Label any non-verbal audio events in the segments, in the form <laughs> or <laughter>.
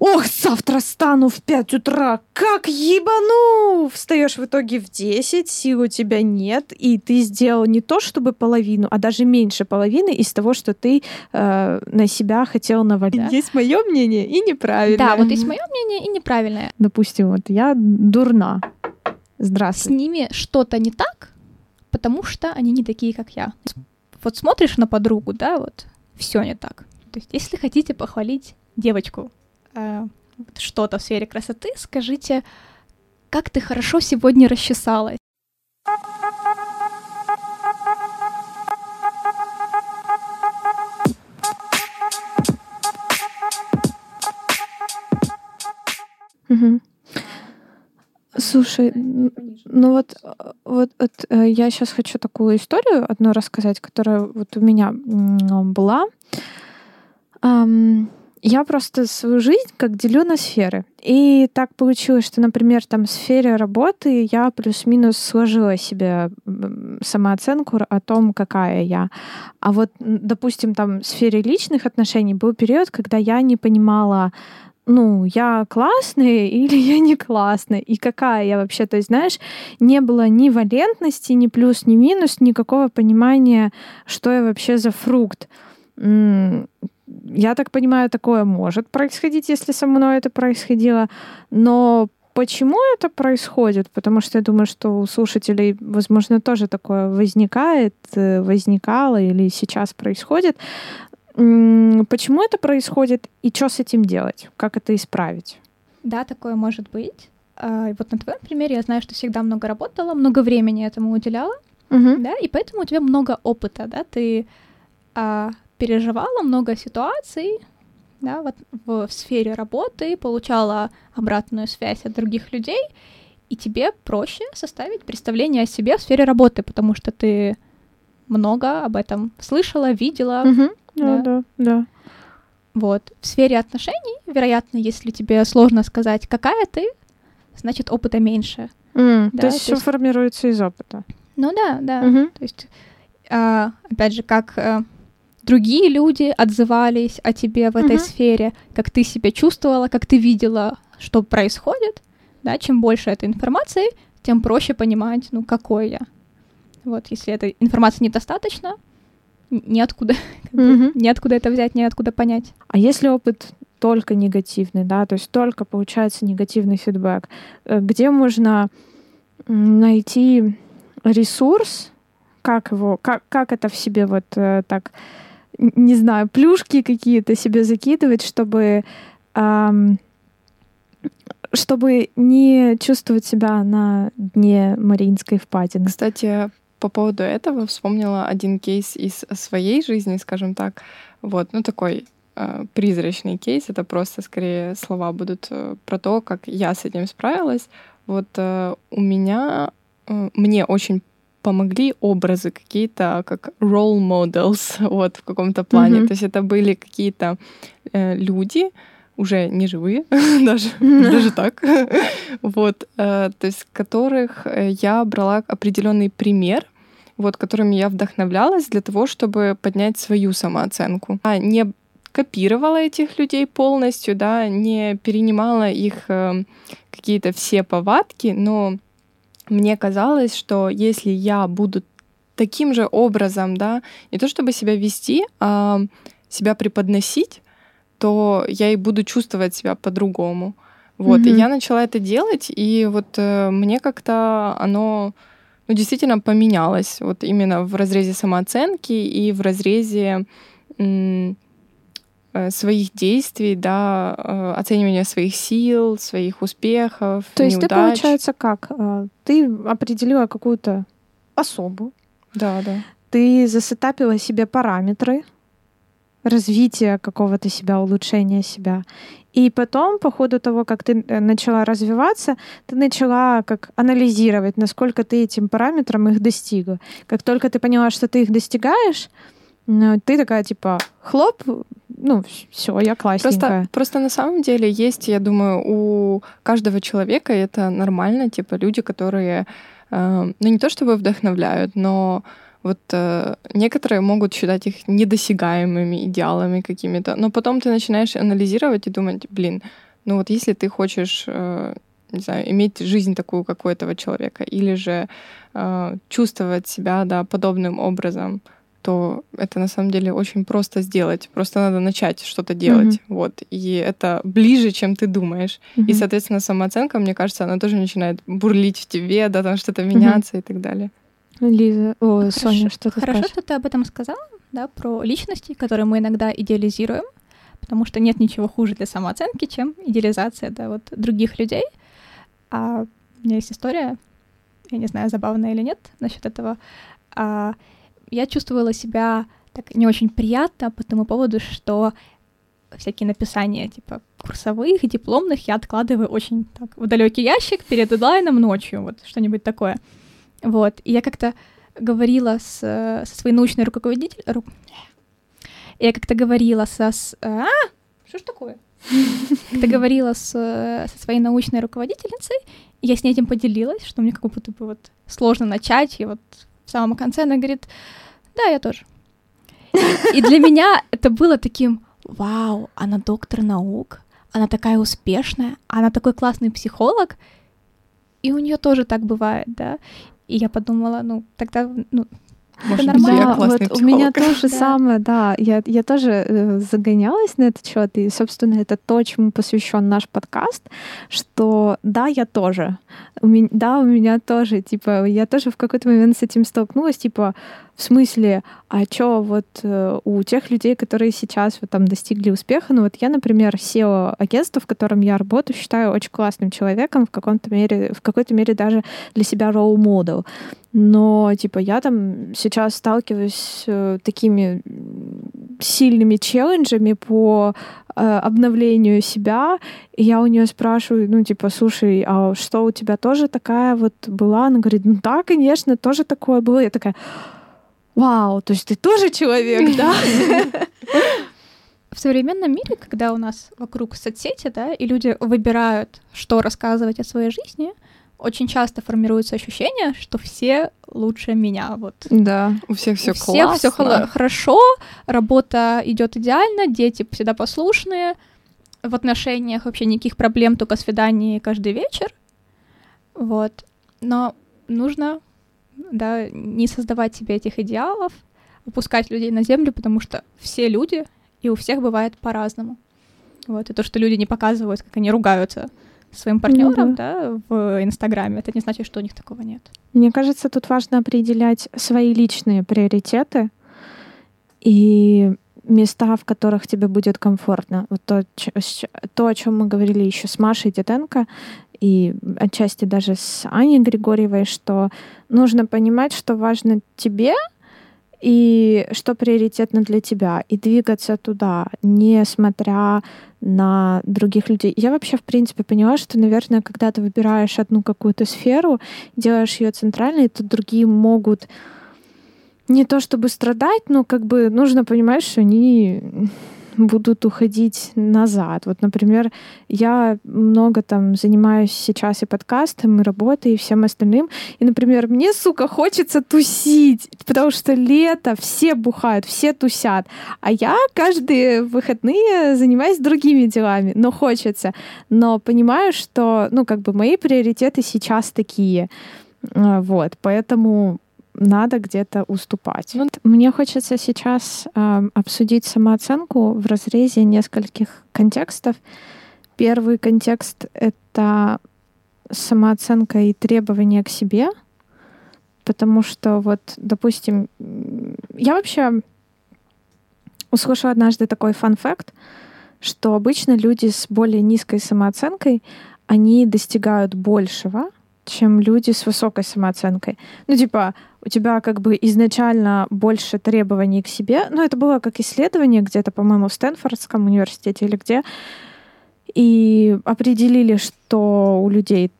Ох, завтра стану в 5 утра, как ебану! Встаешь в итоге в 10, сил у тебя нет, и ты сделал не то чтобы половину, а даже меньше половины из того, что ты э, на себя хотел навалить. Есть мое мнение и неправильное. Да, вот есть мое мнение и неправильное. Допустим, вот я дурна. Здравствуй. С ними что-то не так, потому что они не такие, как я. Вот смотришь на подругу, да, вот все не так. То есть, если хотите похвалить девочку, что-то в сфере красоты, скажите, как ты хорошо сегодня расчесалась. Угу. Слушай, ну вот, вот, вот э, я сейчас хочу такую историю одну рассказать, которая вот у меня была. Я просто свою жизнь как делю на сферы. И так получилось, что, например, там в сфере работы я плюс-минус сложила себе самооценку о том, какая я. А вот, допустим, там в сфере личных отношений был период, когда я не понимала, ну, я классная <laughs> или я не классная, и какая я вообще. То есть, знаешь, не было ни валентности, ни плюс, ни минус, никакого понимания, что я вообще за фрукт я так понимаю, такое может происходить, если со мной это происходило. Но почему это происходит? Потому что я думаю, что у слушателей, возможно, тоже такое возникает, э, возникало или сейчас происходит. Почему это происходит и что с этим делать? Как это исправить? Да, такое может быть. А, вот на твоем примере я знаю, что всегда много работала, много времени этому уделяла, угу. да, и поэтому у тебя много опыта, да, ты а, переживала много ситуаций, да, вот в, в сфере работы, получала обратную связь от других людей, и тебе проще составить представление о себе в сфере работы, потому что ты много об этом слышала, видела. Угу. Да, да, да, да. Вот. В сфере отношений, вероятно, если тебе сложно сказать, какая ты, значит, опыта меньше. Mm, да? То есть все формируется из опыта. Ну да, да. Угу. То есть, а, опять же, как а, другие люди отзывались о тебе в этой угу. сфере, как ты себя чувствовала, как ты видела, что происходит, да, чем больше этой информации, тем проще понимать, ну, какой я. Вот, если этой информации недостаточно, неоткуда, <laughs> угу. неоткуда это взять, неоткуда понять. А если опыт только негативный, да, то есть только получается негативный фидбэк, э, где можно найти ресурс, как его, как, как это в себе вот э, так не знаю, плюшки какие-то себе закидывать, чтобы эм, чтобы не чувствовать себя на дне Мариинской впадины. Кстати, по поводу этого вспомнила один кейс из своей жизни, скажем так. Вот, ну такой э, призрачный кейс. Это просто скорее слова будут э, про то, как я с этим справилась. Вот э, у меня э, мне очень помогли образы какие-то, как role models, <laughs> вот, в каком-то плане. Mm-hmm. То есть это были какие-то э, люди, уже не живые, <laughs> даже, даже так, <laughs> вот, э, то есть которых э, я брала определенный пример, вот, которыми я вдохновлялась для того, чтобы поднять свою самооценку. А не копировала этих людей полностью, да, не перенимала их э, какие-то все повадки, но мне казалось, что если я буду таким же образом, да, не то чтобы себя вести, а себя преподносить, то я и буду чувствовать себя по-другому. Вот, mm-hmm. и я начала это делать, и вот э, мне как-то оно ну, действительно поменялось, вот именно в разрезе самооценки и в разрезе м- своих действий, да, э, оценивания своих сил, своих успехов. То есть ты, получается, как? Э, ты определила какую-то особу. Да, да. Ты засетапила себе параметры развития какого-то себя, улучшения себя. И потом, по ходу того, как ты начала развиваться, ты начала как анализировать, насколько ты этим параметрам их достигла. Как только ты поняла, что ты их достигаешь, ты такая типа хлоп, ну, все, я классненькая. Просто, просто на самом деле есть, я думаю, у каждого человека это нормально, типа люди, которые, э, ну не то чтобы вдохновляют, но вот э, некоторые могут считать их недосягаемыми идеалами какими-то, но потом ты начинаешь анализировать и думать, блин, Ну вот если ты хочешь э, не знаю, иметь жизнь такую, как у этого человека, или же э, чувствовать себя, да, подобным образом, то это на самом деле очень просто сделать. Просто надо начать что-то делать. Mm-hmm. Вот. И это ближе, чем ты думаешь. Mm-hmm. И, соответственно, самооценка, мне кажется, она тоже начинает бурлить в тебе, да, там что-то меняться mm-hmm. и так далее. Лиза, о, Хорошо. Соня, что ты Хорошо, скажешь? что ты об этом сказала, да, про личности, которые мы иногда идеализируем, потому что нет ничего хуже для самооценки, чем идеализация, да, вот других людей. А у меня есть история, я не знаю, забавная или нет насчет этого. А, я чувствовала себя так не очень приятно по тому поводу, что всякие написания, типа, курсовых дипломных я откладываю очень так в далекий ящик перед дедлайном ночью, вот что-нибудь такое. Вот. И я как-то говорила с, со своей научной руководителем... Ру... Я как-то говорила со... С... А, что ж такое? Как-то говорила с, со своей научной руководительницей, и я с ней этим поделилась, что мне как будто бы вот сложно начать, и вот в самом конце она говорит, да, я тоже. И для меня это было таким, вау, она доктор наук, она такая успешная, она такой классный психолог, и у нее тоже так бывает, да. И я подумала, ну, тогда, ну, может это нормально. Да, вот у меня то же <laughs> самое, да. Я, я тоже э, загонялась на этот счет, и, собственно, это то, чему посвящен наш подкаст, что да, я тоже. У меня, да, у меня тоже, типа, я тоже в какой-то момент с этим столкнулась, типа, в смысле, а чё вот э, у тех людей, которые сейчас вот там достигли успеха, ну вот я, например, SEO агентства, в котором я работаю, считаю очень классным человеком, в каком-то мере, в какой-то мере даже для себя role model. Но, типа, я там сейчас сталкиваюсь с э, такими сильными челленджами по э, обновлению себя, и я у нее спрашиваю, ну, типа, слушай, а что у тебя тоже такая вот была? Она говорит, ну да, конечно, тоже такое было. Я такая, Вау, то есть ты тоже человек, да? В современном мире, когда у нас вокруг соцсети, да, и люди выбирают, что рассказывать о своей жизни, очень часто формируется ощущение, что все лучше меня. Вот. Да, у всех все классно. У всех все хорошо, работа идет идеально, дети всегда послушные, в отношениях вообще никаких проблем, только свидание каждый вечер. Вот. Но нужно да, не создавать себе этих идеалов, опускать людей на землю, потому что все люди, и у всех бывает по-разному. Вот, и то, что люди не показывают, как они ругаются своим партнером, ну, да. да, в Инстаграме, это не значит, что у них такого нет. Мне кажется, тут важно определять свои личные приоритеты и места, в которых тебе будет комфортно. Вот то, то о чем мы говорили еще с Машей Титенко, и отчасти даже с Аней Григорьевой, что нужно понимать, что важно тебе и что приоритетно для тебя, и двигаться туда, несмотря на других людей. Я вообще, в принципе, поняла, что, наверное, когда ты выбираешь одну какую-то сферу, делаешь ее центральной, то другие могут не то чтобы страдать, но как бы нужно понимать, что они будут уходить назад. Вот, например, я много там занимаюсь сейчас и подкастом, и работой, и всем остальным. И, например, мне, сука, хочется тусить, потому что лето, все бухают, все тусят. А я каждые выходные занимаюсь другими делами, но хочется. Но понимаю, что, ну, как бы мои приоритеты сейчас такие. А, вот, поэтому надо где-то уступать. Вот мне хочется сейчас э, обсудить самооценку в разрезе нескольких контекстов. Первый контекст — это самооценка и требования к себе, потому что вот, допустим, я вообще услышала однажды такой фан-факт, что обычно люди с более низкой самооценкой, они достигают большего, чем люди с высокой самооценкой. Ну, типа, у тебя как бы изначально больше требований к себе. Ну, это было как исследование где-то, по-моему, в Стэнфордском университете или где. И определили, что у людей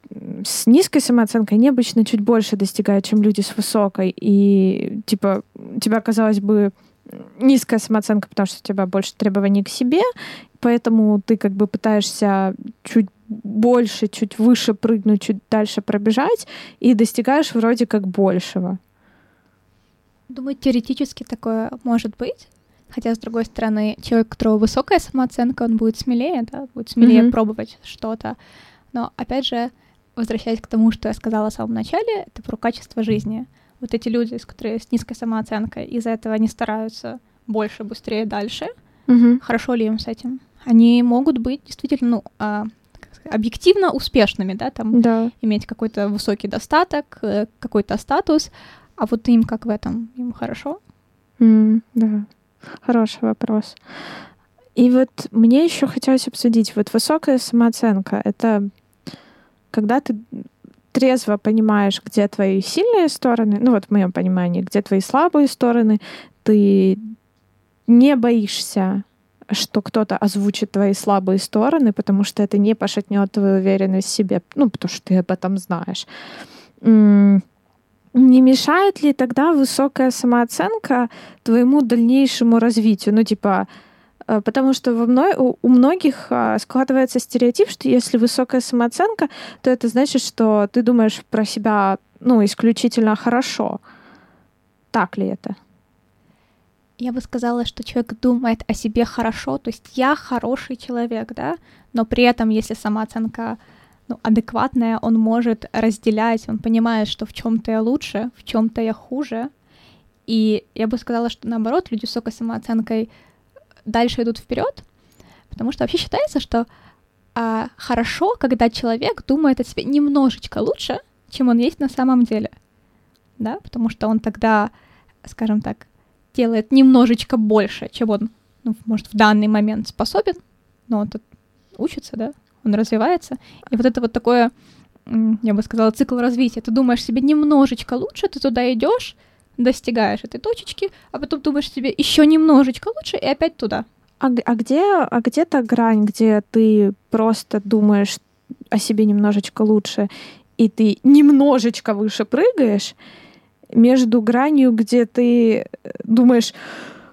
с низкой самооценкой они обычно чуть больше достигают, чем люди с высокой. И, типа, у тебя, казалось бы, низкая самооценка, потому что у тебя больше требований к себе, поэтому ты как бы пытаешься чуть больше, чуть выше прыгнуть, чуть дальше пробежать, и достигаешь вроде как большего. Думаю, теоретически такое может быть. Хотя, с другой стороны, человек, у которого высокая самооценка, он будет смелее, да, будет смелее mm-hmm. пробовать что-то. Но, опять же, возвращаясь к тому, что я сказала в самом начале, это про качество жизни. Вот эти люди, с которые с низкой самооценкой, из-за этого они стараются больше, быстрее, дальше. Mm-hmm. Хорошо ли им с этим? Они могут быть действительно, ну, а, объективно успешными, да, там да. иметь какой-то высокий достаток, э, какой-то статус, а вот им как в этом? Им хорошо? Mm, да. Хороший вопрос. И вот мне еще хотелось обсудить, вот высокая самооценка — это когда ты трезво понимаешь, где твои сильные стороны, ну вот в моем понимании, где твои слабые стороны, ты не боишься, что кто-то озвучит твои слабые стороны, потому что это не пошатнет твою уверенность в себе, ну, потому что ты об этом знаешь. Не мешает ли тогда высокая самооценка твоему дальнейшему развитию? Ну, типа, э, потому что во мной, у, у многих а, складывается стереотип, что если высокая самооценка, то это значит, что ты думаешь про себя, ну, исключительно хорошо. Так ли это? Я бы сказала, что человек думает о себе хорошо, то есть я хороший человек, да, но при этом, если самооценка ну, адекватная, он может разделять, он понимает, что в чем-то я лучше, в чем-то я хуже. И я бы сказала, что наоборот, люди с высокой самооценкой дальше идут вперед, потому что вообще считается, что а, хорошо, когда человек думает о себе немножечко лучше, чем он есть на самом деле. Да, потому что он тогда, скажем так, делает немножечко больше, чем он, ну, может, в данный момент способен, но он тут учится, да, он развивается. И вот это вот такое, я бы сказала, цикл развития. Ты думаешь себе немножечко лучше, ты туда идешь, достигаешь этой точечки, а потом думаешь себе еще немножечко лучше и опять туда. А, а где, а где та грань, где ты просто думаешь о себе немножечко лучше, и ты немножечко выше прыгаешь, между гранью, где ты думаешь,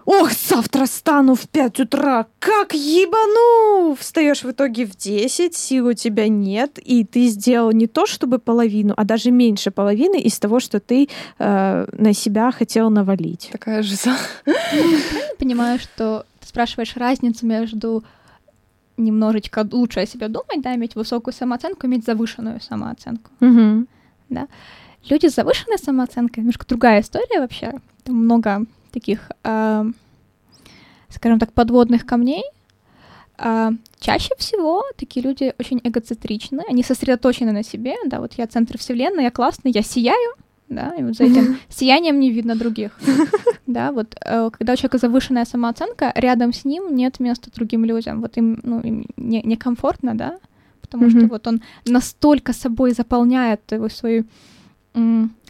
Ох, завтра стану в 5 утра, как ебану! Встаешь в итоге в 10, сил у тебя нет, и ты сделал не то чтобы половину, а даже меньше половины из того, что ты э, на себя хотел навалить. Такая же за. Понимаю, что ты спрашиваешь разницу между немножечко лучше о себе думать, да, иметь высокую самооценку, иметь завышенную самооценку. Угу. Да. Люди с завышенной самооценкой, немножко другая история вообще. Там много таких, э, скажем так, подводных камней. Э, чаще всего такие люди очень эгоцентричны, они сосредоточены на себе, да, вот я центр вселенной, я классный, я сияю, да, и вот за этим сиянием не видно других, <laughs> да, вот э, когда у человека завышенная самооценка, рядом с ним нет места другим людям, вот им, ну, им не, некомфортно, да, потому что вот он настолько собой заполняет его свою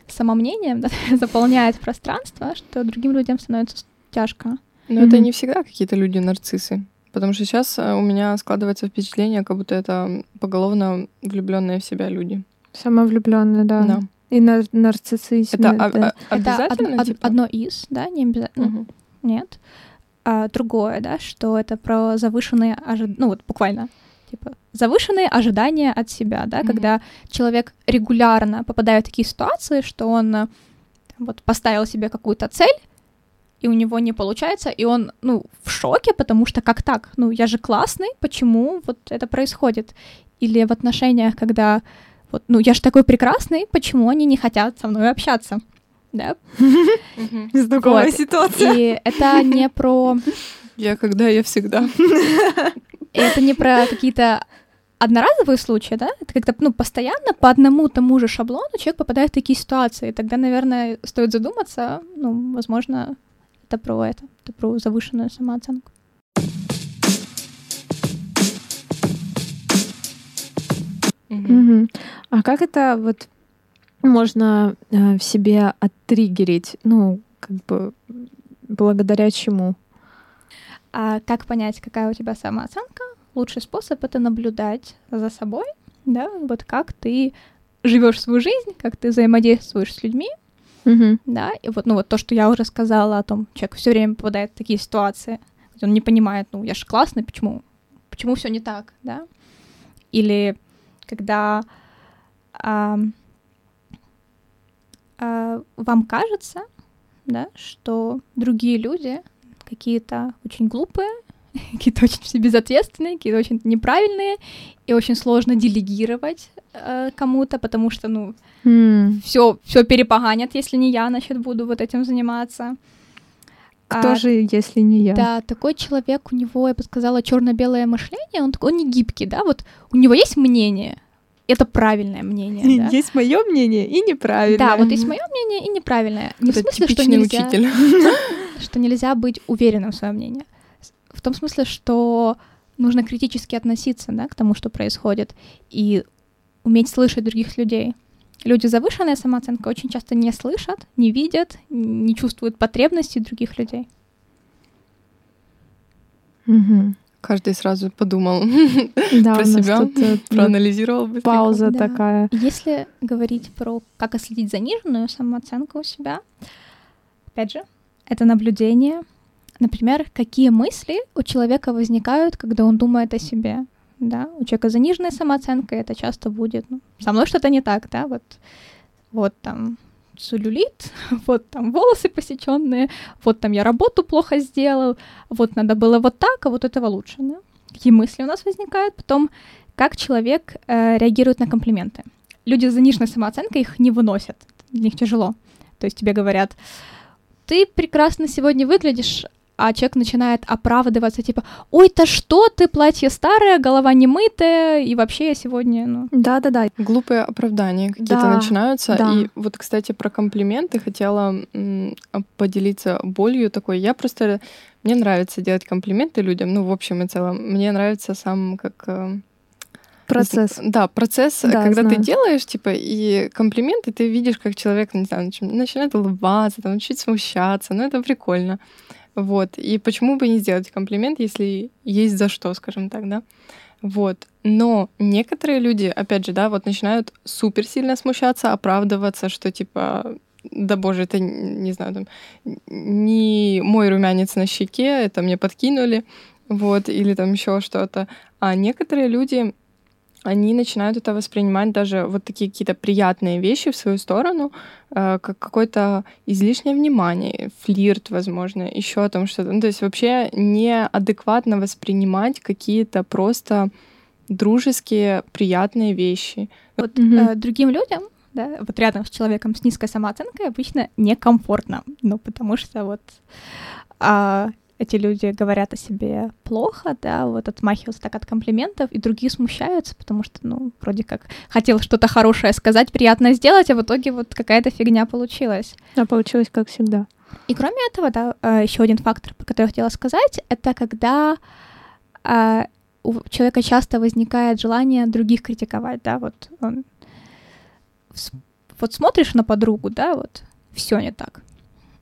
самомнением <laughs> да, <laughs> заполняет пространство, что другим людям становится тяжко. Но mm-hmm. это не всегда какие-то люди-нарциссы. Потому что сейчас э, у меня складывается впечатление, как будто это поголовно влюбленные в себя люди. Самовлюбленные, да. Да. И нар- нарциссизм. Это, да. а, обязательно? Это од- типа? одно из, да, не обязательно. Угу. Нет. А другое, да, что это про завышенные ожидания, ну вот буквально типа завышенные ожидания от себя, да, mm-hmm. когда человек регулярно попадает в такие ситуации, что он э, вот поставил себе какую-то цель, и у него не получается, и он, ну, в шоке, потому что как так? Ну, я же классный, почему вот это происходит? Или в отношениях, когда вот, ну, я же такой прекрасный, почему они не хотят со мной общаться? Да? Знакомая ситуация. И это не про... Я когда, я всегда. <laughs> Это не про какие-то одноразовые случаи, да? Это как-то, ну, постоянно по одному тому же шаблону человек попадает в такие ситуации. Тогда, наверное, стоит задуматься, ну, возможно, это про это, это про завышенную самооценку. Угу. А как это вот можно э, в себе оттриггерить? Ну, как бы благодаря чему? А как понять, какая у тебя самооценка? Лучший способ это наблюдать за собой, да, вот как ты живешь свою жизнь, как ты взаимодействуешь с людьми, mm-hmm. да, и вот, ну вот то, что я уже сказала о том, человек все время попадает в такие ситуации, где он не понимает, ну я же классный, почему, почему все не так, да, или когда а, а, вам кажется, да, что другие люди какие-то очень глупые, <laughs> какие-то очень безответственные, какие-то очень неправильные, и очень сложно делегировать э, кому-то, потому что, ну, mm. все, все перепоганят, если не я, значит, буду вот этим заниматься. Кто а, же, если не я? Да, такой человек, у него, я бы сказала, черно-белое мышление, он такой он не гибкий, да, вот у него есть мнение, это правильное мнение. Да? Есть мое мнение и неправильное. Да, вот есть мое мнение и неправильное. Не это в смысле, что нельзя, учитель. <laughs> что нельзя быть уверенным в своем мнении. В том смысле, что нужно критически относиться да, к тому, что происходит, и уметь слышать других людей. Люди завышенная самооценка очень часто не слышат, не видят, не чувствуют потребностей других людей. Угу. Каждый сразу подумал <laughs> да, про себя, э, <laughs> проанализировал. Быстренько. Пауза да. такая. Если говорить про как оследить заниженную самооценку у себя, опять же, это наблюдение. Например, какие мысли у человека возникают, когда он думает о себе да, у человека заниженная самооценка, это часто будет, ну, со мной что-то не так, да, вот, вот там целлюлит, <laughs> вот там волосы посеченные, вот там я работу плохо сделал, вот надо было вот так, а вот этого лучше, да? Какие мысли у нас возникают, потом как человек э, реагирует на комплименты. Люди с заниженной самооценкой их не выносят, для них тяжело. То есть тебе говорят, ты прекрасно сегодня выглядишь, а человек начинает оправдываться, типа, ой-то что ты, платье старое, голова не мытая, и вообще я сегодня, ну... Да-да-да. Глупые оправдания какие-то да, начинаются. Да. И вот, кстати, про комплименты хотела м- поделиться болью такой. Я просто... Мне нравится делать комплименты людям, ну, в общем и целом. Мне нравится сам как э, Процесс. Да, процесс, да, когда знаю. ты делаешь, типа, и комплименты, ты видишь, как человек, не знаю, начинает улыбаться, там, чуть смущаться, ну, это прикольно. Вот. И почему бы не сделать комплимент, если есть за что, скажем так, да? Вот. Но некоторые люди, опять же, да, вот начинают супер сильно смущаться, оправдываться, что типа да боже, это, не знаю, там, не мой румянец на щеке, это мне подкинули, вот, или там еще что-то. А некоторые люди они начинают это воспринимать даже вот такие какие-то приятные вещи в свою сторону, э, как какое-то излишнее внимание, флирт, возможно, еще о том что-то. Ну, то есть вообще неадекватно воспринимать какие-то просто дружеские, приятные вещи. Вот mm-hmm. э, другим людям да, вот рядом с человеком с низкой самооценкой обычно некомфортно, ну, потому что вот а, эти люди говорят о себе плохо, да, вот отмахиваются так от комплиментов, и другие смущаются, потому что, ну, вроде как хотел что-то хорошее сказать, приятно сделать, а в итоге вот какая-то фигня получилась. Да, получилось как всегда. И кроме этого, да, э, еще один фактор, про который я хотела сказать, это когда а, у человека часто возникает желание других критиковать, да, вот он вот смотришь на подругу, да, вот все не так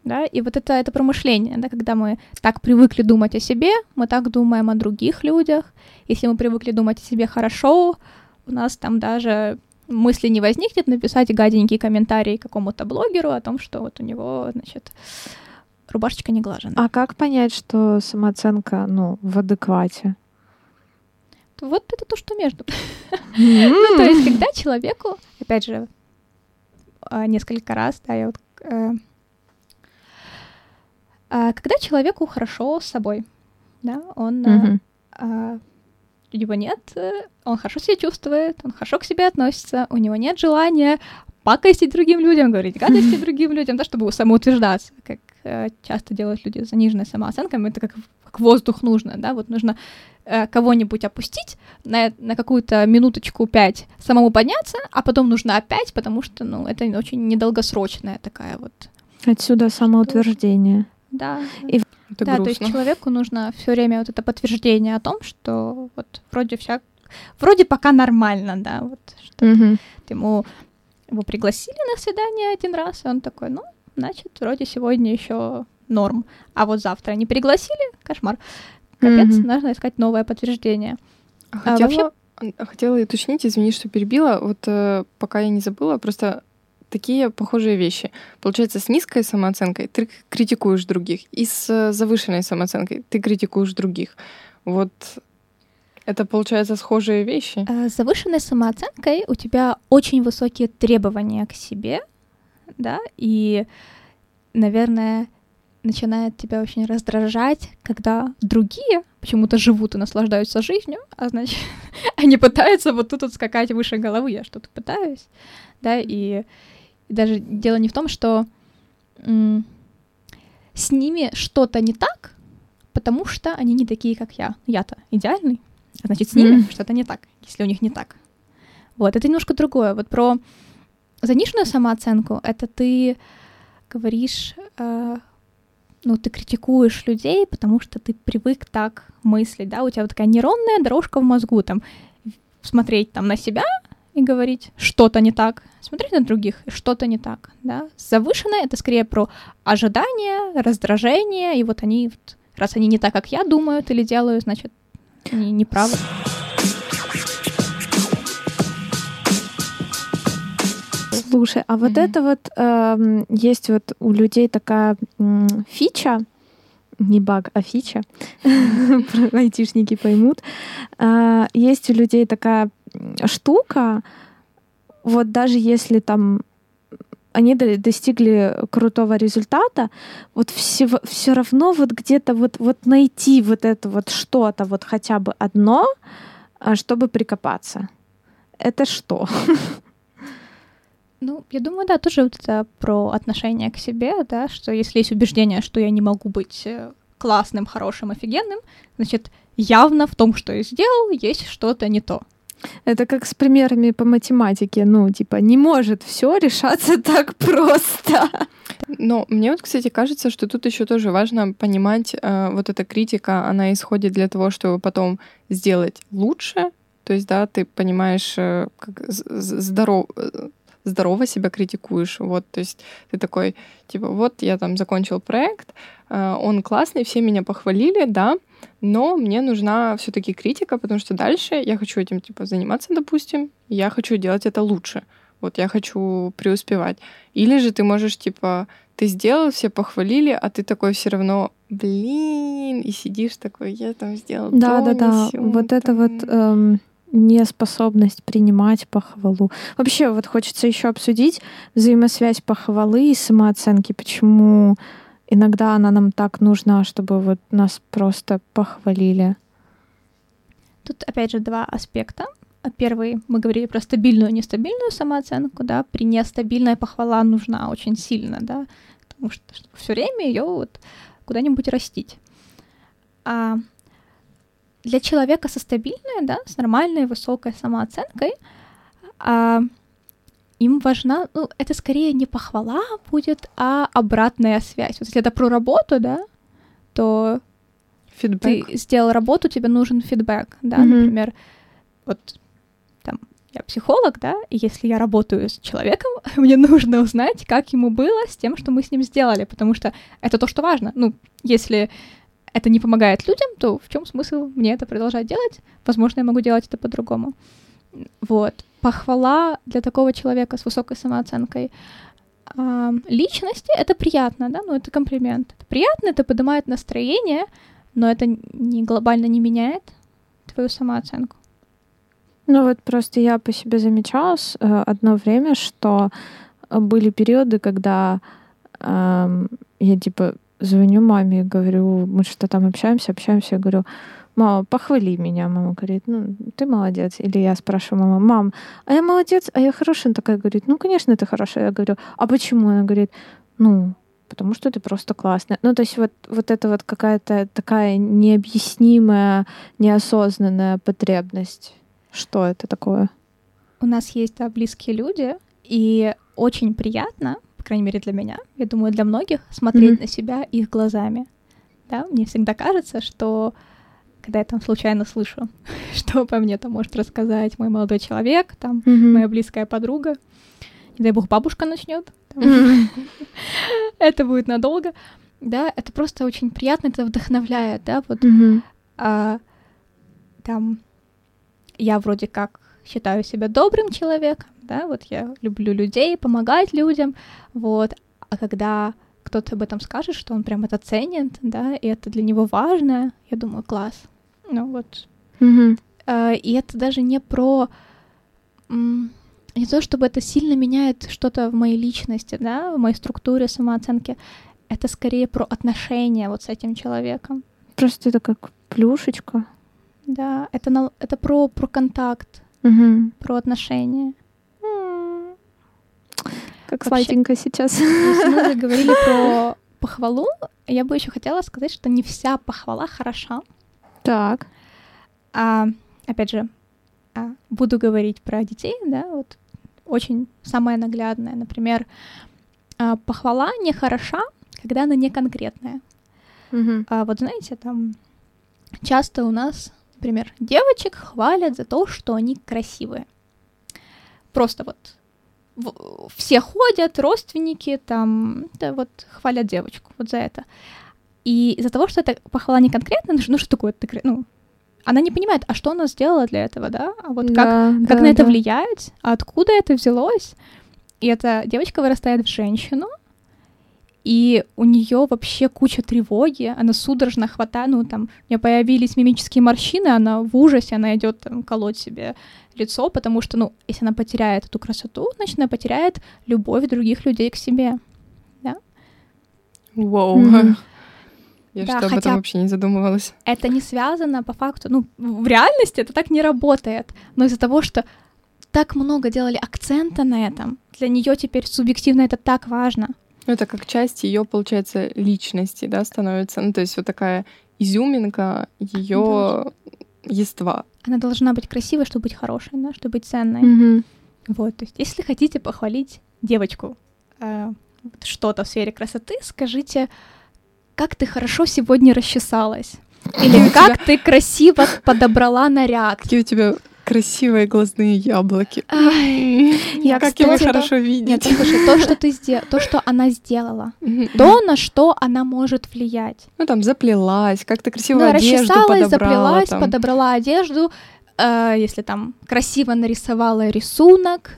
да, и вот это, это промышление, да, когда мы так привыкли думать о себе, мы так думаем о других людях, если мы привыкли думать о себе хорошо, у нас там даже мысли не возникнет написать гаденький комментарий какому-то блогеру о том, что вот у него, значит, рубашечка не глажена. А как понять, что самооценка, ну, в адеквате? Вот это то, что между. Ну, то есть, когда человеку, опять же, а, несколько раз, да, я вот э, а, когда человеку хорошо с собой, да, он mm-hmm. а, у него нет, э, он хорошо себя чувствует, он хорошо к себе относится, у него нет желания пакостить другим людям, говорить гадости <laughs> другим людям, да, чтобы самоутверждаться, как э, часто делают люди с заниженной самооценкой, это как, как воздух нужно, да, вот нужно э, кого-нибудь опустить на, на какую-то минуточку пять, самому подняться, а потом нужно опять, потому что, ну, это очень недолгосрочная такая вот... Отсюда самоутверждение. Да. И это да, грустно. то есть человеку нужно все время вот это подтверждение о том, что вот вроде вся, вроде пока нормально, да, вот что угу. ему его пригласили на свидание один раз, и он такой, ну, значит, вроде сегодня еще норм, а вот завтра не пригласили, кошмар, капец, угу. нужно искать новое подтверждение. Хотела, а вообще... хотела уточнить, извини, что перебила, вот э, пока я не забыла, просто такие похожие вещи. Получается, с низкой самооценкой ты критикуешь других, и с э, завышенной самооценкой ты критикуешь других. Вот это, получается, схожие вещи. Э, с завышенной самооценкой у тебя очень высокие требования к себе, да, и, наверное, начинает тебя очень раздражать, когда другие почему-то живут и наслаждаются жизнью, а значит, <laughs> они пытаются вот тут вот скакать выше головы, я что-то пытаюсь, да, и, и даже дело не в том, что с ними что-то не так, потому что они не такие, как я. Я-то идеальный, а значит, с ними mm. что-то не так, если у них не так. Вот, это немножко другое. Вот про заниженную самооценку, это ты говоришь э, ну, ты критикуешь людей, потому что ты привык так мыслить, да, у тебя вот такая нейронная дорожка в мозгу, там, смотреть там на себя и говорить, что-то не так, смотреть на других, что-то не так, да. Завышенное — это скорее про ожидание, раздражение, и вот они, вот, раз они не так, как я думаю или делаю, значит, они не правы. Слушай, а вот mm-hmm. это вот э, есть вот у людей такая э, фича, не баг, а фича, <laughs> айтишники поймут. Э, есть у людей такая штука, вот даже если там они достигли крутого результата, вот все, все равно вот где-то вот, вот найти вот это вот что-то, вот хотя бы одно, а, чтобы прикопаться. Это что? Ну, я думаю, да, тоже вот это про отношение к себе, да, что если есть убеждение, что я не могу быть э, классным, хорошим, офигенным, значит, явно в том, что я сделал, есть что-то не то. Это как с примерами по математике. Ну, типа, не может все решаться <laughs> так просто. Но мне вот, кстати, кажется, что тут еще тоже важно понимать, э, вот эта критика, она исходит для того, чтобы потом сделать лучше. То есть, да, ты понимаешь, э, как здоров, э, здорово себя критикуешь. Вот, то есть ты такой, типа, вот я там закончил проект, э, он классный, все меня похвалили, да, но мне нужна все-таки критика, потому что дальше я хочу этим типа заниматься, допустим, я хочу делать это лучше. Вот я хочу преуспевать. Или же ты можешь типа ты сделал, все похвалили, а ты такой все равно, блин, и сидишь такой, я там сделал. Да, да, да. Вот это вот эм, неспособность принимать похвалу. Вообще, вот хочется еще обсудить взаимосвязь похвалы и самооценки. Почему иногда она нам так нужна, чтобы вот нас просто похвалили? Тут, опять же, два аспекта. Первый, мы говорили про стабильную и нестабильную самооценку, да, при нестабильной похвала нужна очень сильно, да, потому что все время ее вот куда-нибудь растить. А для человека со стабильной, да, с нормальной высокой самооценкой, а, им важна, ну, это скорее не похвала будет, а обратная связь. Вот если это про работу, да, то фидбэк. ты сделал работу, тебе нужен фидбэк, да, mm-hmm. например, вот там я психолог, да, и если я работаю с человеком, <laughs> мне нужно узнать, как ему было с тем, что мы с ним сделали, потому что это то, что важно. Ну, если это не помогает людям, то в чем смысл мне это продолжать делать? Возможно, я могу делать это по-другому. Вот. Похвала для такого человека с высокой самооценкой э, личности — это приятно, да, ну это комплимент. Это приятно, это поднимает настроение, но это не глобально не меняет твою самооценку. Ну вот просто я по себе замечала э, одно время, что были периоды, когда э, я типа звоню маме и говорю, мы что там общаемся, общаемся, я говорю, мама, похвали меня. Мама говорит, ну, ты молодец. Или я спрашиваю мама, мам, а я молодец, а я хорошая? Она такая говорит, ну, конечно, ты хорошая. Я говорю, а почему? Она говорит, ну, потому что ты просто классная. Ну, то есть вот, вот это вот какая-то такая необъяснимая, неосознанная потребность. Что это такое? У нас есть да, близкие люди, и очень приятно, крайней мере для меня, я думаю, для многих, смотреть mm-hmm. на себя их глазами. Да, мне всегда кажется, что когда я там случайно слышу, <laughs> что по мне там может рассказать мой молодой человек, там mm-hmm. моя близкая подруга, не дай бог бабушка начнет, mm-hmm. <laughs> это будет надолго, да, это просто очень приятно, это вдохновляет, да, вот mm-hmm. а, там я вроде как считаю себя добрым человеком, да, вот я люблю людей, помогать людям, вот, а когда кто-то об этом скажет, что он прям это ценит, да, и это для него важно, я думаю, класс, ну вот. Mm-hmm. И это даже не про не то, чтобы это сильно меняет что-то в моей личности, да, в моей структуре самооценки. это скорее про отношения вот с этим человеком. Просто это как плюшечка. Да, это, на, это про, про контакт, угу. про отношения. Как Вообще, сладенько сейчас. Если мы заговорили <laughs> про похвалу, я бы еще хотела сказать, что не вся похвала хороша. Так. А, опять же, а, буду говорить про детей, да, вот очень самое наглядное. Например, а, похвала не хороша, когда она не конкретная. Угу. А, вот знаете, там часто у нас, например, девочек хвалят за то, что они красивые. Просто вот все ходят, родственники там, да, вот хвалят девочку вот за это. И из-за того, что это похвала не конкретно, ну, ну что такое, ну, она не понимает, а что она сделала для этого, да? А вот как, да, как да, на это да. влияет, а откуда это взялось. И эта девочка вырастает в женщину, и у нее вообще куча тревоги, она судорожно хватает, ну там, у нее появились мимические морщины, она в ужасе, она идет там колоть себе лицо, потому что, ну, если она потеряет эту красоту, значит, она потеряет любовь других людей к себе, да? Вау. Mm-hmm. <laughs> Я да, что об этом вообще не задумывалась. Это не связано по факту, ну, в реальности это так не работает, но из-за того, что так много делали акцента на этом, для нее теперь субъективно это так важно. Ну, это как часть ее, получается, личности, да, становится. Ну, то есть вот такая изюминка ее ества. Она должна быть красивой, чтобы быть хорошей, да, чтобы быть ценной. Mm-hmm. Вот, то есть если хотите похвалить девочку э, что-то в сфере красоты, скажите, как ты хорошо сегодня расчесалась. <laughs> Или как ты красиво подобрала наряд. Какие у тебя красивые глазные яблоки. Я, как его хорошо видеть. Нет, слушай, то, что ты сделала, то, что она сделала, то, на что она может влиять. Ну, там, заплелась, как то красиво да, одежду подобрала. заплелась, подобрала одежду, э, если там красиво нарисовала рисунок,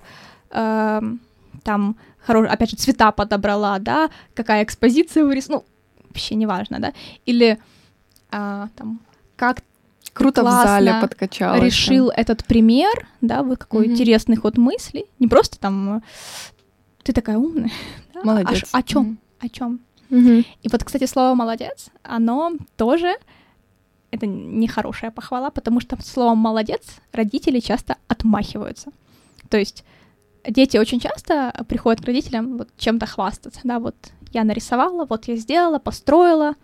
э, там, хорош, опять же, цвета подобрала, да, какая экспозиция вырисовала, ну, вообще неважно, да, или э, там, как круто в зале подкачалась. решил там. этот пример, да, вот какой mm-hmm. интересный ход мысли, не просто там ты такая умная, <laughs> да? молодец. А, о чем? Mm-hmm. О чем? Mm-hmm. И вот, кстати, слово молодец, оно тоже это нехорошая похвала, потому что словом молодец родители часто отмахиваются. То есть дети очень часто приходят к родителям вот чем-то хвастаться, да, вот я нарисовала, вот я сделала, построила,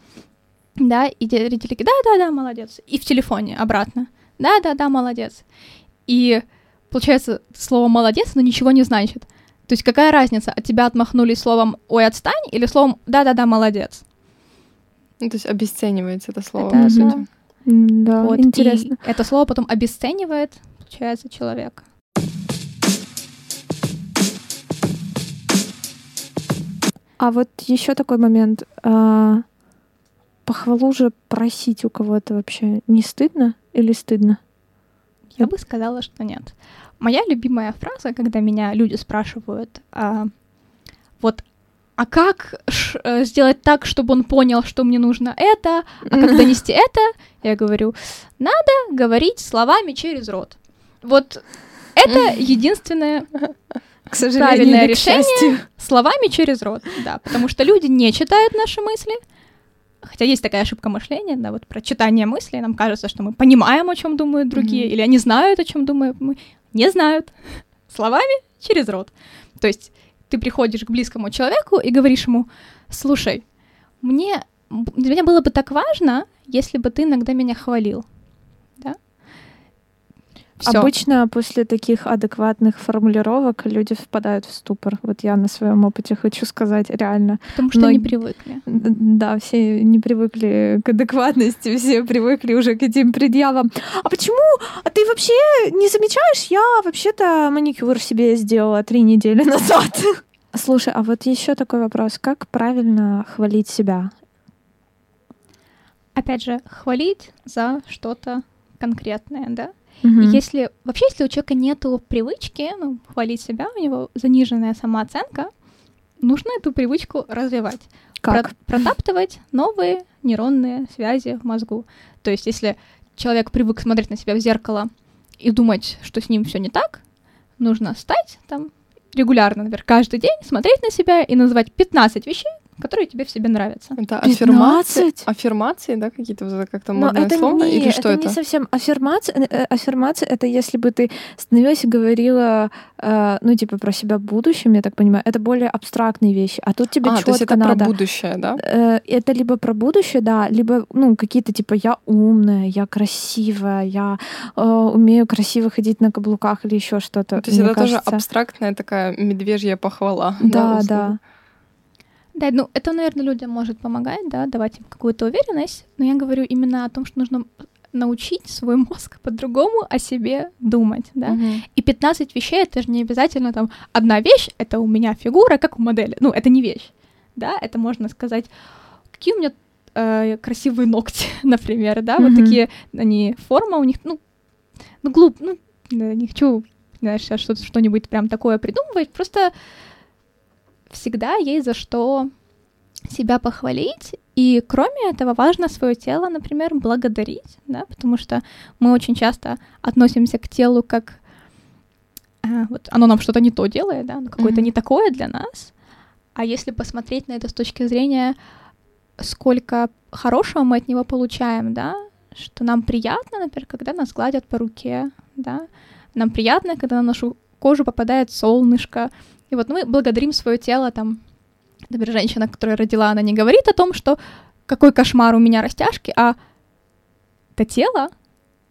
да, и родители да-да-да, молодец, и в телефоне обратно, да-да-да, молодец. И получается, слово «молодец», но ничего не значит. То есть какая разница, от тебя отмахнулись словом «ой, отстань» или словом «да-да-да, молодец»? Ну, то есть обесценивается это слово, это, по сути. Да, вот, интересно. И это слово потом обесценивает, получается, человека. А вот еще такой момент. А, похвалу же просить у кого-то вообще не стыдно или стыдно? Я бы сказала, что нет. Моя любимая фраза, когда меня люди спрашивают, а, вот, а как э, сделать так, чтобы он понял, что мне нужно это, а как <laughs> донести это, я говорю, надо говорить словами через рот. Вот это <laughs> единственное к сожалению, правильное решение словами через рот, да, потому что люди не читают наши мысли, Хотя есть такая ошибка мышления, да, вот про читание мыслей. Нам кажется, что мы понимаем, о чем думают другие, mm-hmm. или они знают, о чем думаем мы. Не знают. <laughs> Словами через рот. То есть ты приходишь к близкому человеку и говоришь ему, слушай, мне для меня было бы так важно, если бы ты иногда меня хвалил. Всё. Обычно после таких адекватных формулировок люди впадают в ступор. Вот я на своем опыте хочу сказать реально. Потому что Но... не привыкли. Да, все не привыкли к адекватности, <laughs> все привыкли уже к этим предъявам. А почему? А ты вообще не замечаешь? Я вообще-то маникюр себе сделала три недели <laughs> назад. Слушай, а вот еще такой вопрос. Как правильно хвалить себя? Опять же, хвалить за что-то конкретное, да? Угу. И если вообще, если у человека нету привычки ну, хвалить себя, у него заниженная самооценка, нужно эту привычку развивать. Как? Про- протаптывать новые нейронные связи в мозгу. То есть, если человек привык смотреть на себя в зеркало и думать, что с ним все не так, нужно встать там регулярно, например, каждый день, смотреть на себя и называть 15 вещей, которые тебе в себе нравятся. Это аффирмации, аффирмации, да, какие-то как-то модное это слово? Не, Или что это? это не совсем аффирмация. Э, э, аффирмация — это если бы ты становилась и говорила, э, ну, типа, про себя в будущем, я так понимаю. Это более абстрактные вещи. А тут тебе а, четко то есть это надо. про будущее, да? Это либо про будущее, да, либо, ну, какие-то, типа, я умная, я красивая, я э, умею красиво ходить на каблуках или еще что-то. То есть это кажется. тоже абстрактная такая медвежья похвала. Да, да. да. Да, ну это, наверное, людям может помогать, да, давать им какую-то уверенность, но я говорю именно о том, что нужно научить свой мозг <laughs> по-другому о себе думать, да. Угу. И 15 вещей это же не обязательно там одна вещь, это у меня фигура, как у модели. Ну, это не вещь, да, это можно сказать, какие у меня э, красивые ногти, <laughs> например, да, угу. вот такие они форма у них, ну, ну глуп, ну не хочу, знаешь, сейчас что-то что-нибудь прям такое придумывать, просто всегда есть за что себя похвалить, и кроме этого важно свое тело, например, благодарить, да, потому что мы очень часто относимся к телу как а, вот оно нам что-то не то делает, да, какое-то mm-hmm. не такое для нас. А если посмотреть на это с точки зрения, сколько хорошего мы от него получаем, да, что нам приятно, например, когда нас гладят по руке, да, нам приятно, когда на нашу кожу попадает солнышко, и вот мы благодарим свое тело, там, например, женщина, которая родила, она не говорит о том, что какой кошмар у меня растяжки, а это тело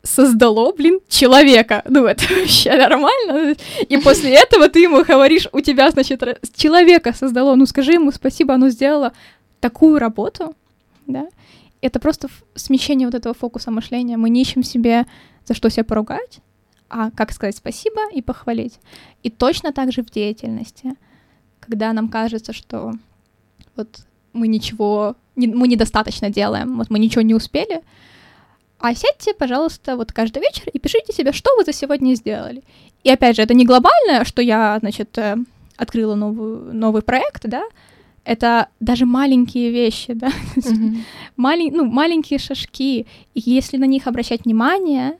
создало, блин, человека. Ну, это <laughs> вообще нормально. И после этого ты ему говоришь, у тебя, значит, человека создало. Ну, скажи ему спасибо, оно сделало такую работу, да. Это просто смещение вот этого фокуса мышления. Мы не ищем себе за что себя поругать, а как сказать спасибо и похвалить. И точно так же в деятельности, когда нам кажется, что вот мы ничего, не, мы недостаточно делаем, вот мы ничего не успели, а сядьте, пожалуйста, вот каждый вечер и пишите себе, что вы за сегодня сделали. И опять же, это не глобальное, что я, значит, э, открыла новую, новый проект, да, это даже маленькие вещи, да, mm-hmm. Малень, ну, маленькие шажки. И если на них обращать внимание,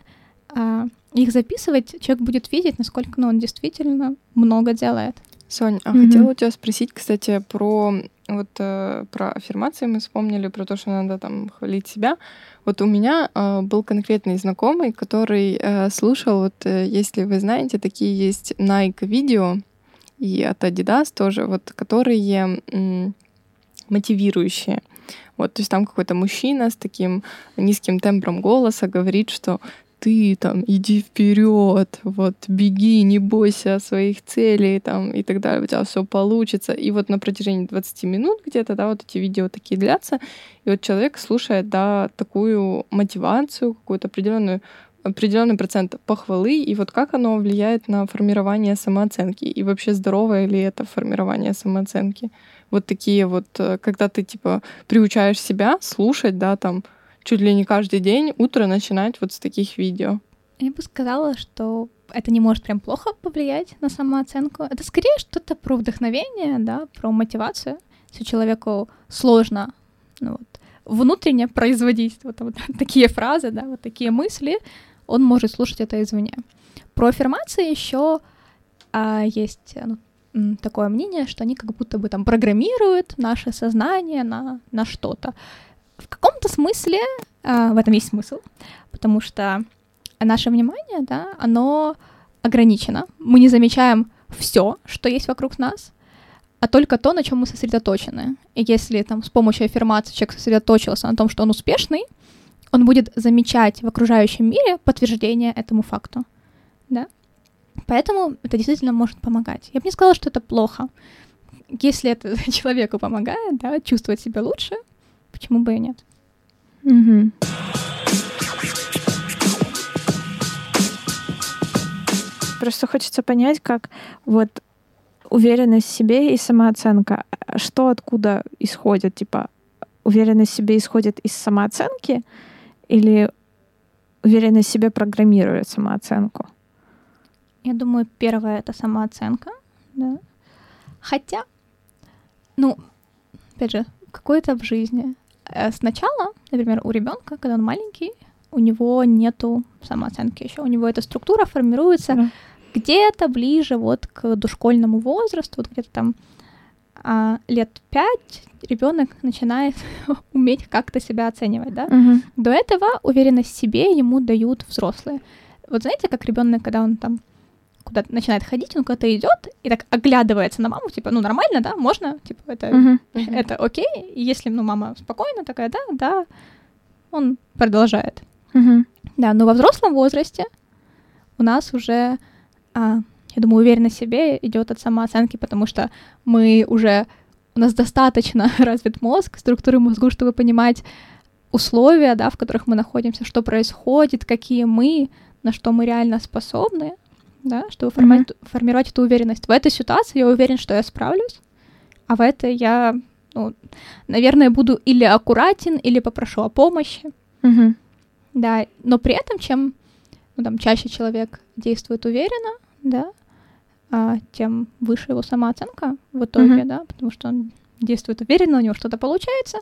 а, их записывать, человек будет видеть, насколько ну, он действительно много делает. Соня, а mm-hmm. хотела у тебя спросить, кстати, про вот э, про аффирмации мы вспомнили, про то, что надо там хвалить себя. Вот у меня э, был конкретный знакомый, который э, слушал, вот э, если вы знаете, такие есть Nike видео и от Adidas тоже, вот которые м, мотивирующие. Вот, то есть там какой-то мужчина с таким низким тембром голоса говорит, что ты там иди вперед, вот беги, не бойся своих целей там и так далее, у тебя все получится. И вот на протяжении 20 минут где-то, да, вот эти видео такие длятся, и вот человек слушает, да, такую мотивацию, какую-то определенную определенный процент похвалы, и вот как оно влияет на формирование самооценки, и вообще здоровое ли это формирование самооценки. Вот такие вот, э, когда ты, типа, приучаешь себя слушать, да, там, чуть ли не каждый день утро начинать вот с таких видео. Я бы сказала, что это не может прям плохо повлиять на самооценку. Это скорее что-то про вдохновение, да, про мотивацию. Если человеку сложно ну, вот, внутренне производить вот, вот <laughs> такие фразы, да, вот такие мысли, он может слушать это извне. Про аффирмации еще а, есть ну, такое мнение, что они как будто бы там программируют наше сознание на, на что-то в каком-то смысле э, в этом есть смысл, потому что наше внимание, да, оно ограничено. Мы не замечаем все, что есть вокруг нас, а только то, на чем мы сосредоточены. И если там с помощью аффирмации человек сосредоточился на том, что он успешный, он будет замечать в окружающем мире подтверждение этому факту. Да? Поэтому это действительно может помогать. Я бы не сказала, что это плохо. Если это <laughs> человеку помогает, да, чувствовать себя лучше, почему бы и нет? Угу. Просто хочется понять, как вот уверенность в себе и самооценка, что откуда исходит, типа уверенность в себе исходит из самооценки или уверенность в себе программирует самооценку? Я думаю, первое это самооценка, да. Хотя, ну, опять же, какой-то в жизни сначала, например, у ребенка, когда он маленький, у него нету самооценки еще, у него эта структура формируется mm. где-то ближе вот к дошкольному возрасту, вот где-то там а, лет пять ребенок начинает <laughs> уметь как-то себя оценивать, да? Мгм. До этого уверенность в себе ему дают взрослые. Вот знаете, как ребенок, когда он там куда-то начинает ходить, он куда-то идет и так оглядывается на маму, типа, ну нормально, да, можно, типа, это, Мгм. это окей. И если, ну, мама спокойно такая, да, да, он продолжает. Мгм. Да, но во взрослом возрасте у нас уже, а, я думаю, уверенность в себе идет от самооценки, потому что мы уже у нас достаточно <laughs> развит мозг, структуры мозга, чтобы понимать условия, да, в которых мы находимся, что происходит, какие мы, на что мы реально способны, да, чтобы формировать, формировать эту уверенность. В этой ситуации я уверен, что я справлюсь, а в этой я, ну, наверное, буду или аккуратен, или попрошу о помощи. Мгм. Да, но при этом, чем ну, там, чаще человек действует уверенно, да, а, тем выше его самооценка в итоге, Мгм. да, потому что он действует уверенно, у него что-то получается,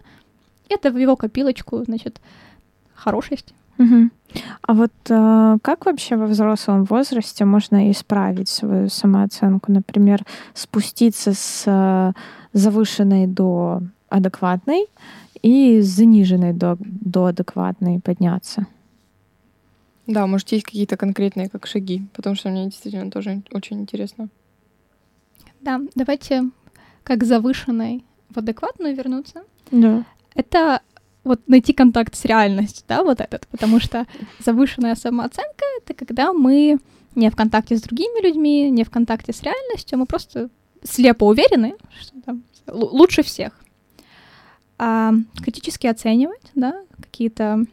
это в его копилочку, значит, хорошесть. Мгм. А вот э, как вообще во взрослом возрасте можно исправить свою самооценку? Например, спуститься с э, завышенной до адекватной и с заниженной до, до адекватной подняться? Да, может, есть какие-то конкретные как шаги, потому что мне действительно тоже очень интересно. Да, давайте как завышенной в адекватную вернуться. Да. Это вот найти контакт с реальностью, да, вот этот, потому что завышенная самооценка — это когда мы не в контакте с другими людьми, не в контакте с реальностью, мы просто слепо уверены, что там лучше всех. А критически оценивать, да, какие-то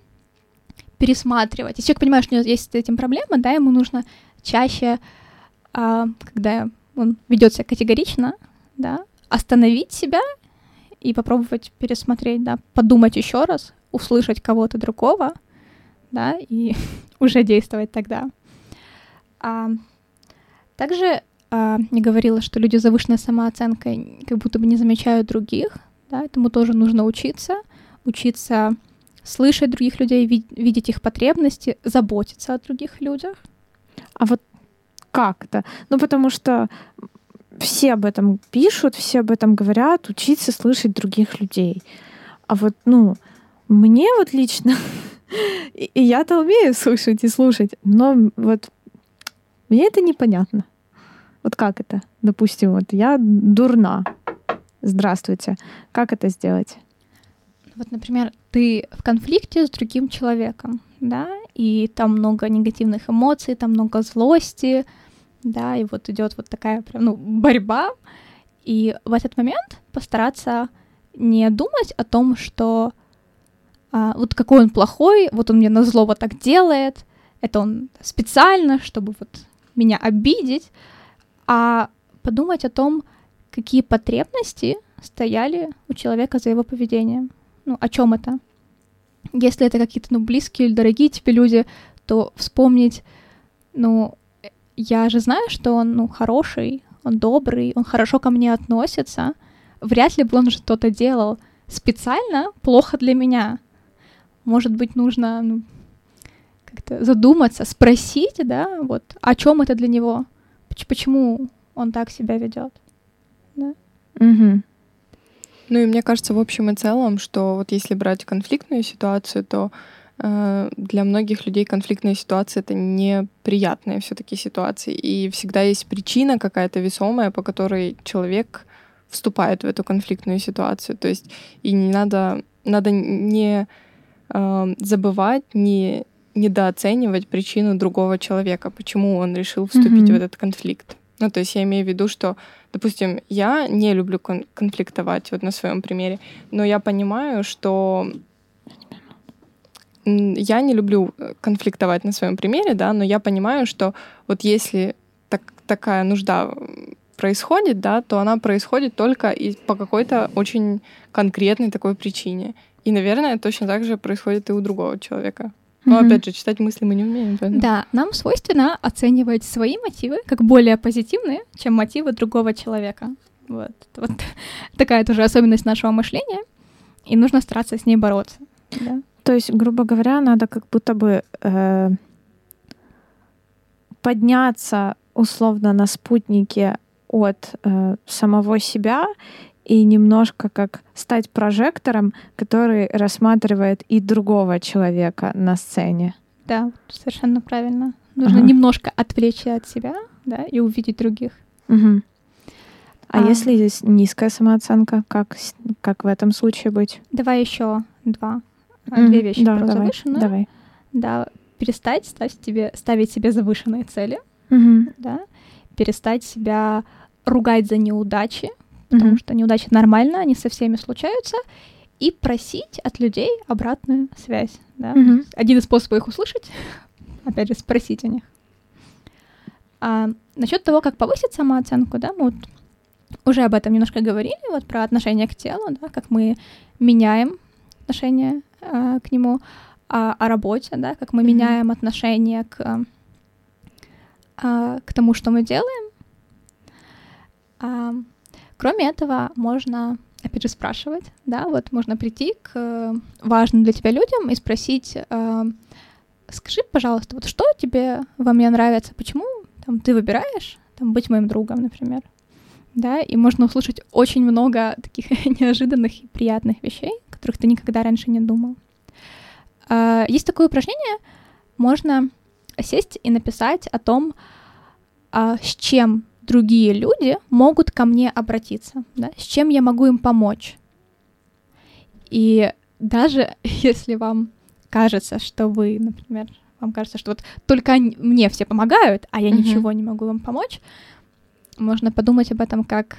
пересматривать. Если человек понимает, что у него есть с этим проблема, да, ему нужно чаще, а, когда он ведет себя категорично, да, остановить себя и попробовать пересмотреть, да, подумать еще раз, услышать кого-то другого, да, и <laughs> уже действовать тогда. А, также а, я говорила, что люди с завышенной самооценкой как будто бы не замечают других, да, этому тоже нужно учиться, учиться слышать других людей, ви- видеть их потребности, заботиться о других людях. А вот как это? Ну, потому что все об этом пишут, все об этом говорят, учиться слышать других людей. А вот, ну, мне вот лично, <laughs> и я-то умею слышать и слушать, но вот мне это непонятно. Вот как это? Допустим, вот я дурна. Здравствуйте. Как это сделать? Вот, например, ты в конфликте с другим человеком, да, и там много негативных эмоций, там много злости, да, и вот идет вот такая прям, ну, борьба, и в этот момент постараться не думать о том, что а, вот какой он плохой, вот он мне на зло вот так делает, это он специально, чтобы вот меня обидеть, а подумать о том, какие потребности стояли у человека за его поведением. Ну, о чем это? Если это какие-то, ну, близкие или дорогие тебе люди, то вспомнить, ну, я же знаю, что он, ну, хороший, он добрый, он хорошо ко мне относится. Вряд ли бы он что-то делал специально плохо для меня. Может быть, нужно ну, как-то задуматься, спросить, да, вот, о чем это для него, Поч- почему он так себя ведет. Мгм. Ну и мне кажется, в общем и целом, что вот если брать конфликтную ситуацию, то для многих людей конфликтная ситуация это неприятные все-таки ситуации. И всегда есть причина какая-то весомая, по которой человек вступает в эту конфликтную ситуацию. То есть и не надо, надо не э, забывать, не недооценивать причину другого человека, почему он решил вступить Мгм. в этот конфликт. Ну, то есть я имею в виду, что, допустим, я не люблю кон- конфликтовать, вот на своем примере, но я понимаю, что я не люблю э, конфликтовать на своем примере, да, но я понимаю, что вот если так, такая нужда происходит, да, то она происходит только и по какой-то очень конкретной такой причине. И, наверное, точно так же происходит и у другого человека. Но Мгм. опять же, читать мысли мы не умеем. поэтому- Да, нам свойственно оценивать свои мотивы как более позитивные, чем мотивы другого человека. Вот, вот <laughs> такая тоже особенность нашего мышления, и нужно стараться с ней бороться. Да. То есть, грубо говоря, надо как будто бы э, подняться условно на спутнике от э, самого себя и немножко как стать прожектором, который рассматривает и другого человека на сцене. Да, совершенно правильно. Нужно ага. немножко отвлечься от себя, да, и увидеть других. Угу. А, а если здесь низкая самооценка, как, как в этом случае быть? Давай еще два. Mm, две вещи да, про давай, завышенную. Давай. Да, перестать ставить себе, ставить себе завышенные цели. Mm-hmm. Да, перестать себя ругать за неудачи, потому mm-hmm. что неудачи нормально, они со всеми случаются, и просить от людей обратную связь. Да? Mm-hmm. Один из способов их услышать, опять же, спросить о них. А, насчет того, как повысить самооценку, да, мы вот уже об этом немножко говорили, вот про отношение к телу, да, как мы меняем отношение э, к нему, а, о работе, да, как мы mm-hmm. меняем отношение к, э, к тому, что мы делаем. А, кроме этого, можно, опять же, спрашивать, да, вот можно прийти к важным для тебя людям и спросить, э, скажи, пожалуйста, вот что тебе во мне нравится, почему там, ты выбираешь там, быть моим другом, например да, и можно услышать очень много таких <laughs> неожиданных и приятных вещей, которых ты никогда раньше не думал. А, есть такое упражнение, можно сесть и написать о том, а, с чем другие люди могут ко мне обратиться, да, с чем я могу им помочь. И даже <laughs> если вам кажется, что вы, например, вам кажется, что вот только мне все помогают, а я uh-huh. ничего не могу вам помочь, можно подумать об этом как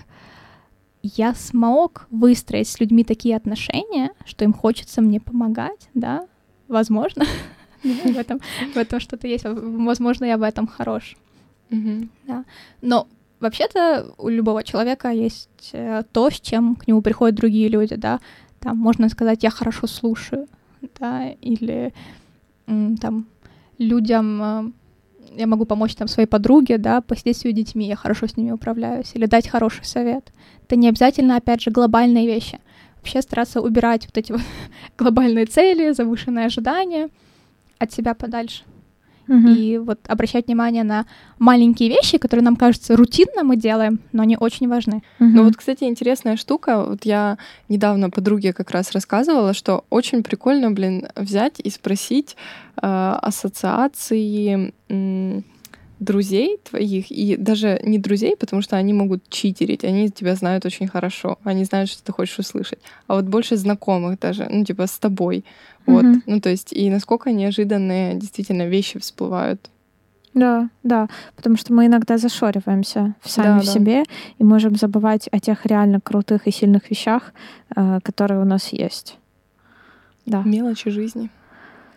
я смог выстроить с людьми такие отношения, что им хочется мне помогать, да, возможно, <laughs> в этом, в этом что-то есть, возможно, я в этом хорош, да, но вообще-то у любого человека есть э, то, с чем к нему приходят другие люди, да, там можно сказать, я хорошо слушаю, да, или там людям э, я могу помочь там своей подруге, да, посидеть с ее детьми, я хорошо с ними управляюсь, или дать хороший совет. Это не обязательно, опять же, глобальные вещи. Вообще стараться убирать вот эти вот <laughs> глобальные цели, завышенные ожидания от себя подальше. Uh-huh. И вот обращать внимание на маленькие вещи, которые нам кажутся рутинно мы делаем, но они очень важны. Uh-huh. Ну вот, кстати, интересная штука. Вот я недавно подруге как раз рассказывала, что очень прикольно, блин, взять и спросить э, ассоциации э, друзей твоих, и даже не друзей, потому что они могут читерить, они тебя знают очень хорошо, они знают, что ты хочешь услышать, а вот больше знакомых даже, ну, типа с тобой. Вот. Mm-hmm. Ну, то есть, и насколько неожиданные действительно вещи всплывают. Да, да, потому что мы иногда зашориваемся сами да, в да. себе и можем забывать о тех реально крутых и сильных вещах, э, которые у нас есть. Да. Мелочи жизни.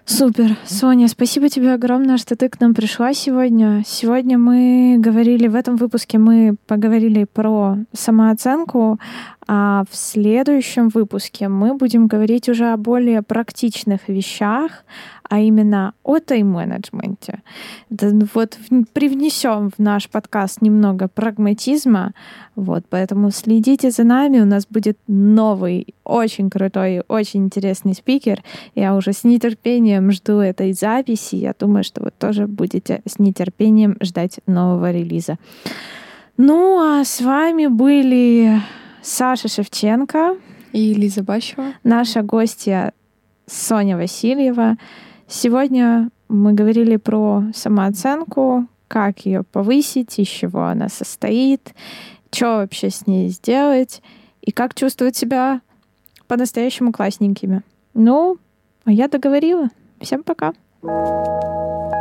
Супер. Соня, спасибо тебе огромное, что ты к нам пришла сегодня. Сегодня мы говорили, в этом выпуске мы поговорили про самооценку, а в следующем выпуске мы будем говорить уже о более практичных вещах, а именно о тайм-менеджменте. Вот привнесем в наш подкаст немного прагматизма, вот, поэтому следите за нами, у нас будет новый, очень крутой, очень интересный спикер. Я уже с нетерпением жду этой записи, я думаю, что вы тоже будете с нетерпением ждать нового релиза. Ну, а с вами были Саша Шевченко и Лиза Бащева. Наша гостья Соня Васильева. Сегодня мы говорили про самооценку, как ее повысить, из чего она состоит, что вообще с ней сделать и как чувствовать себя по-настоящему классненькими. Ну, а я договорила. Всем пока. thank you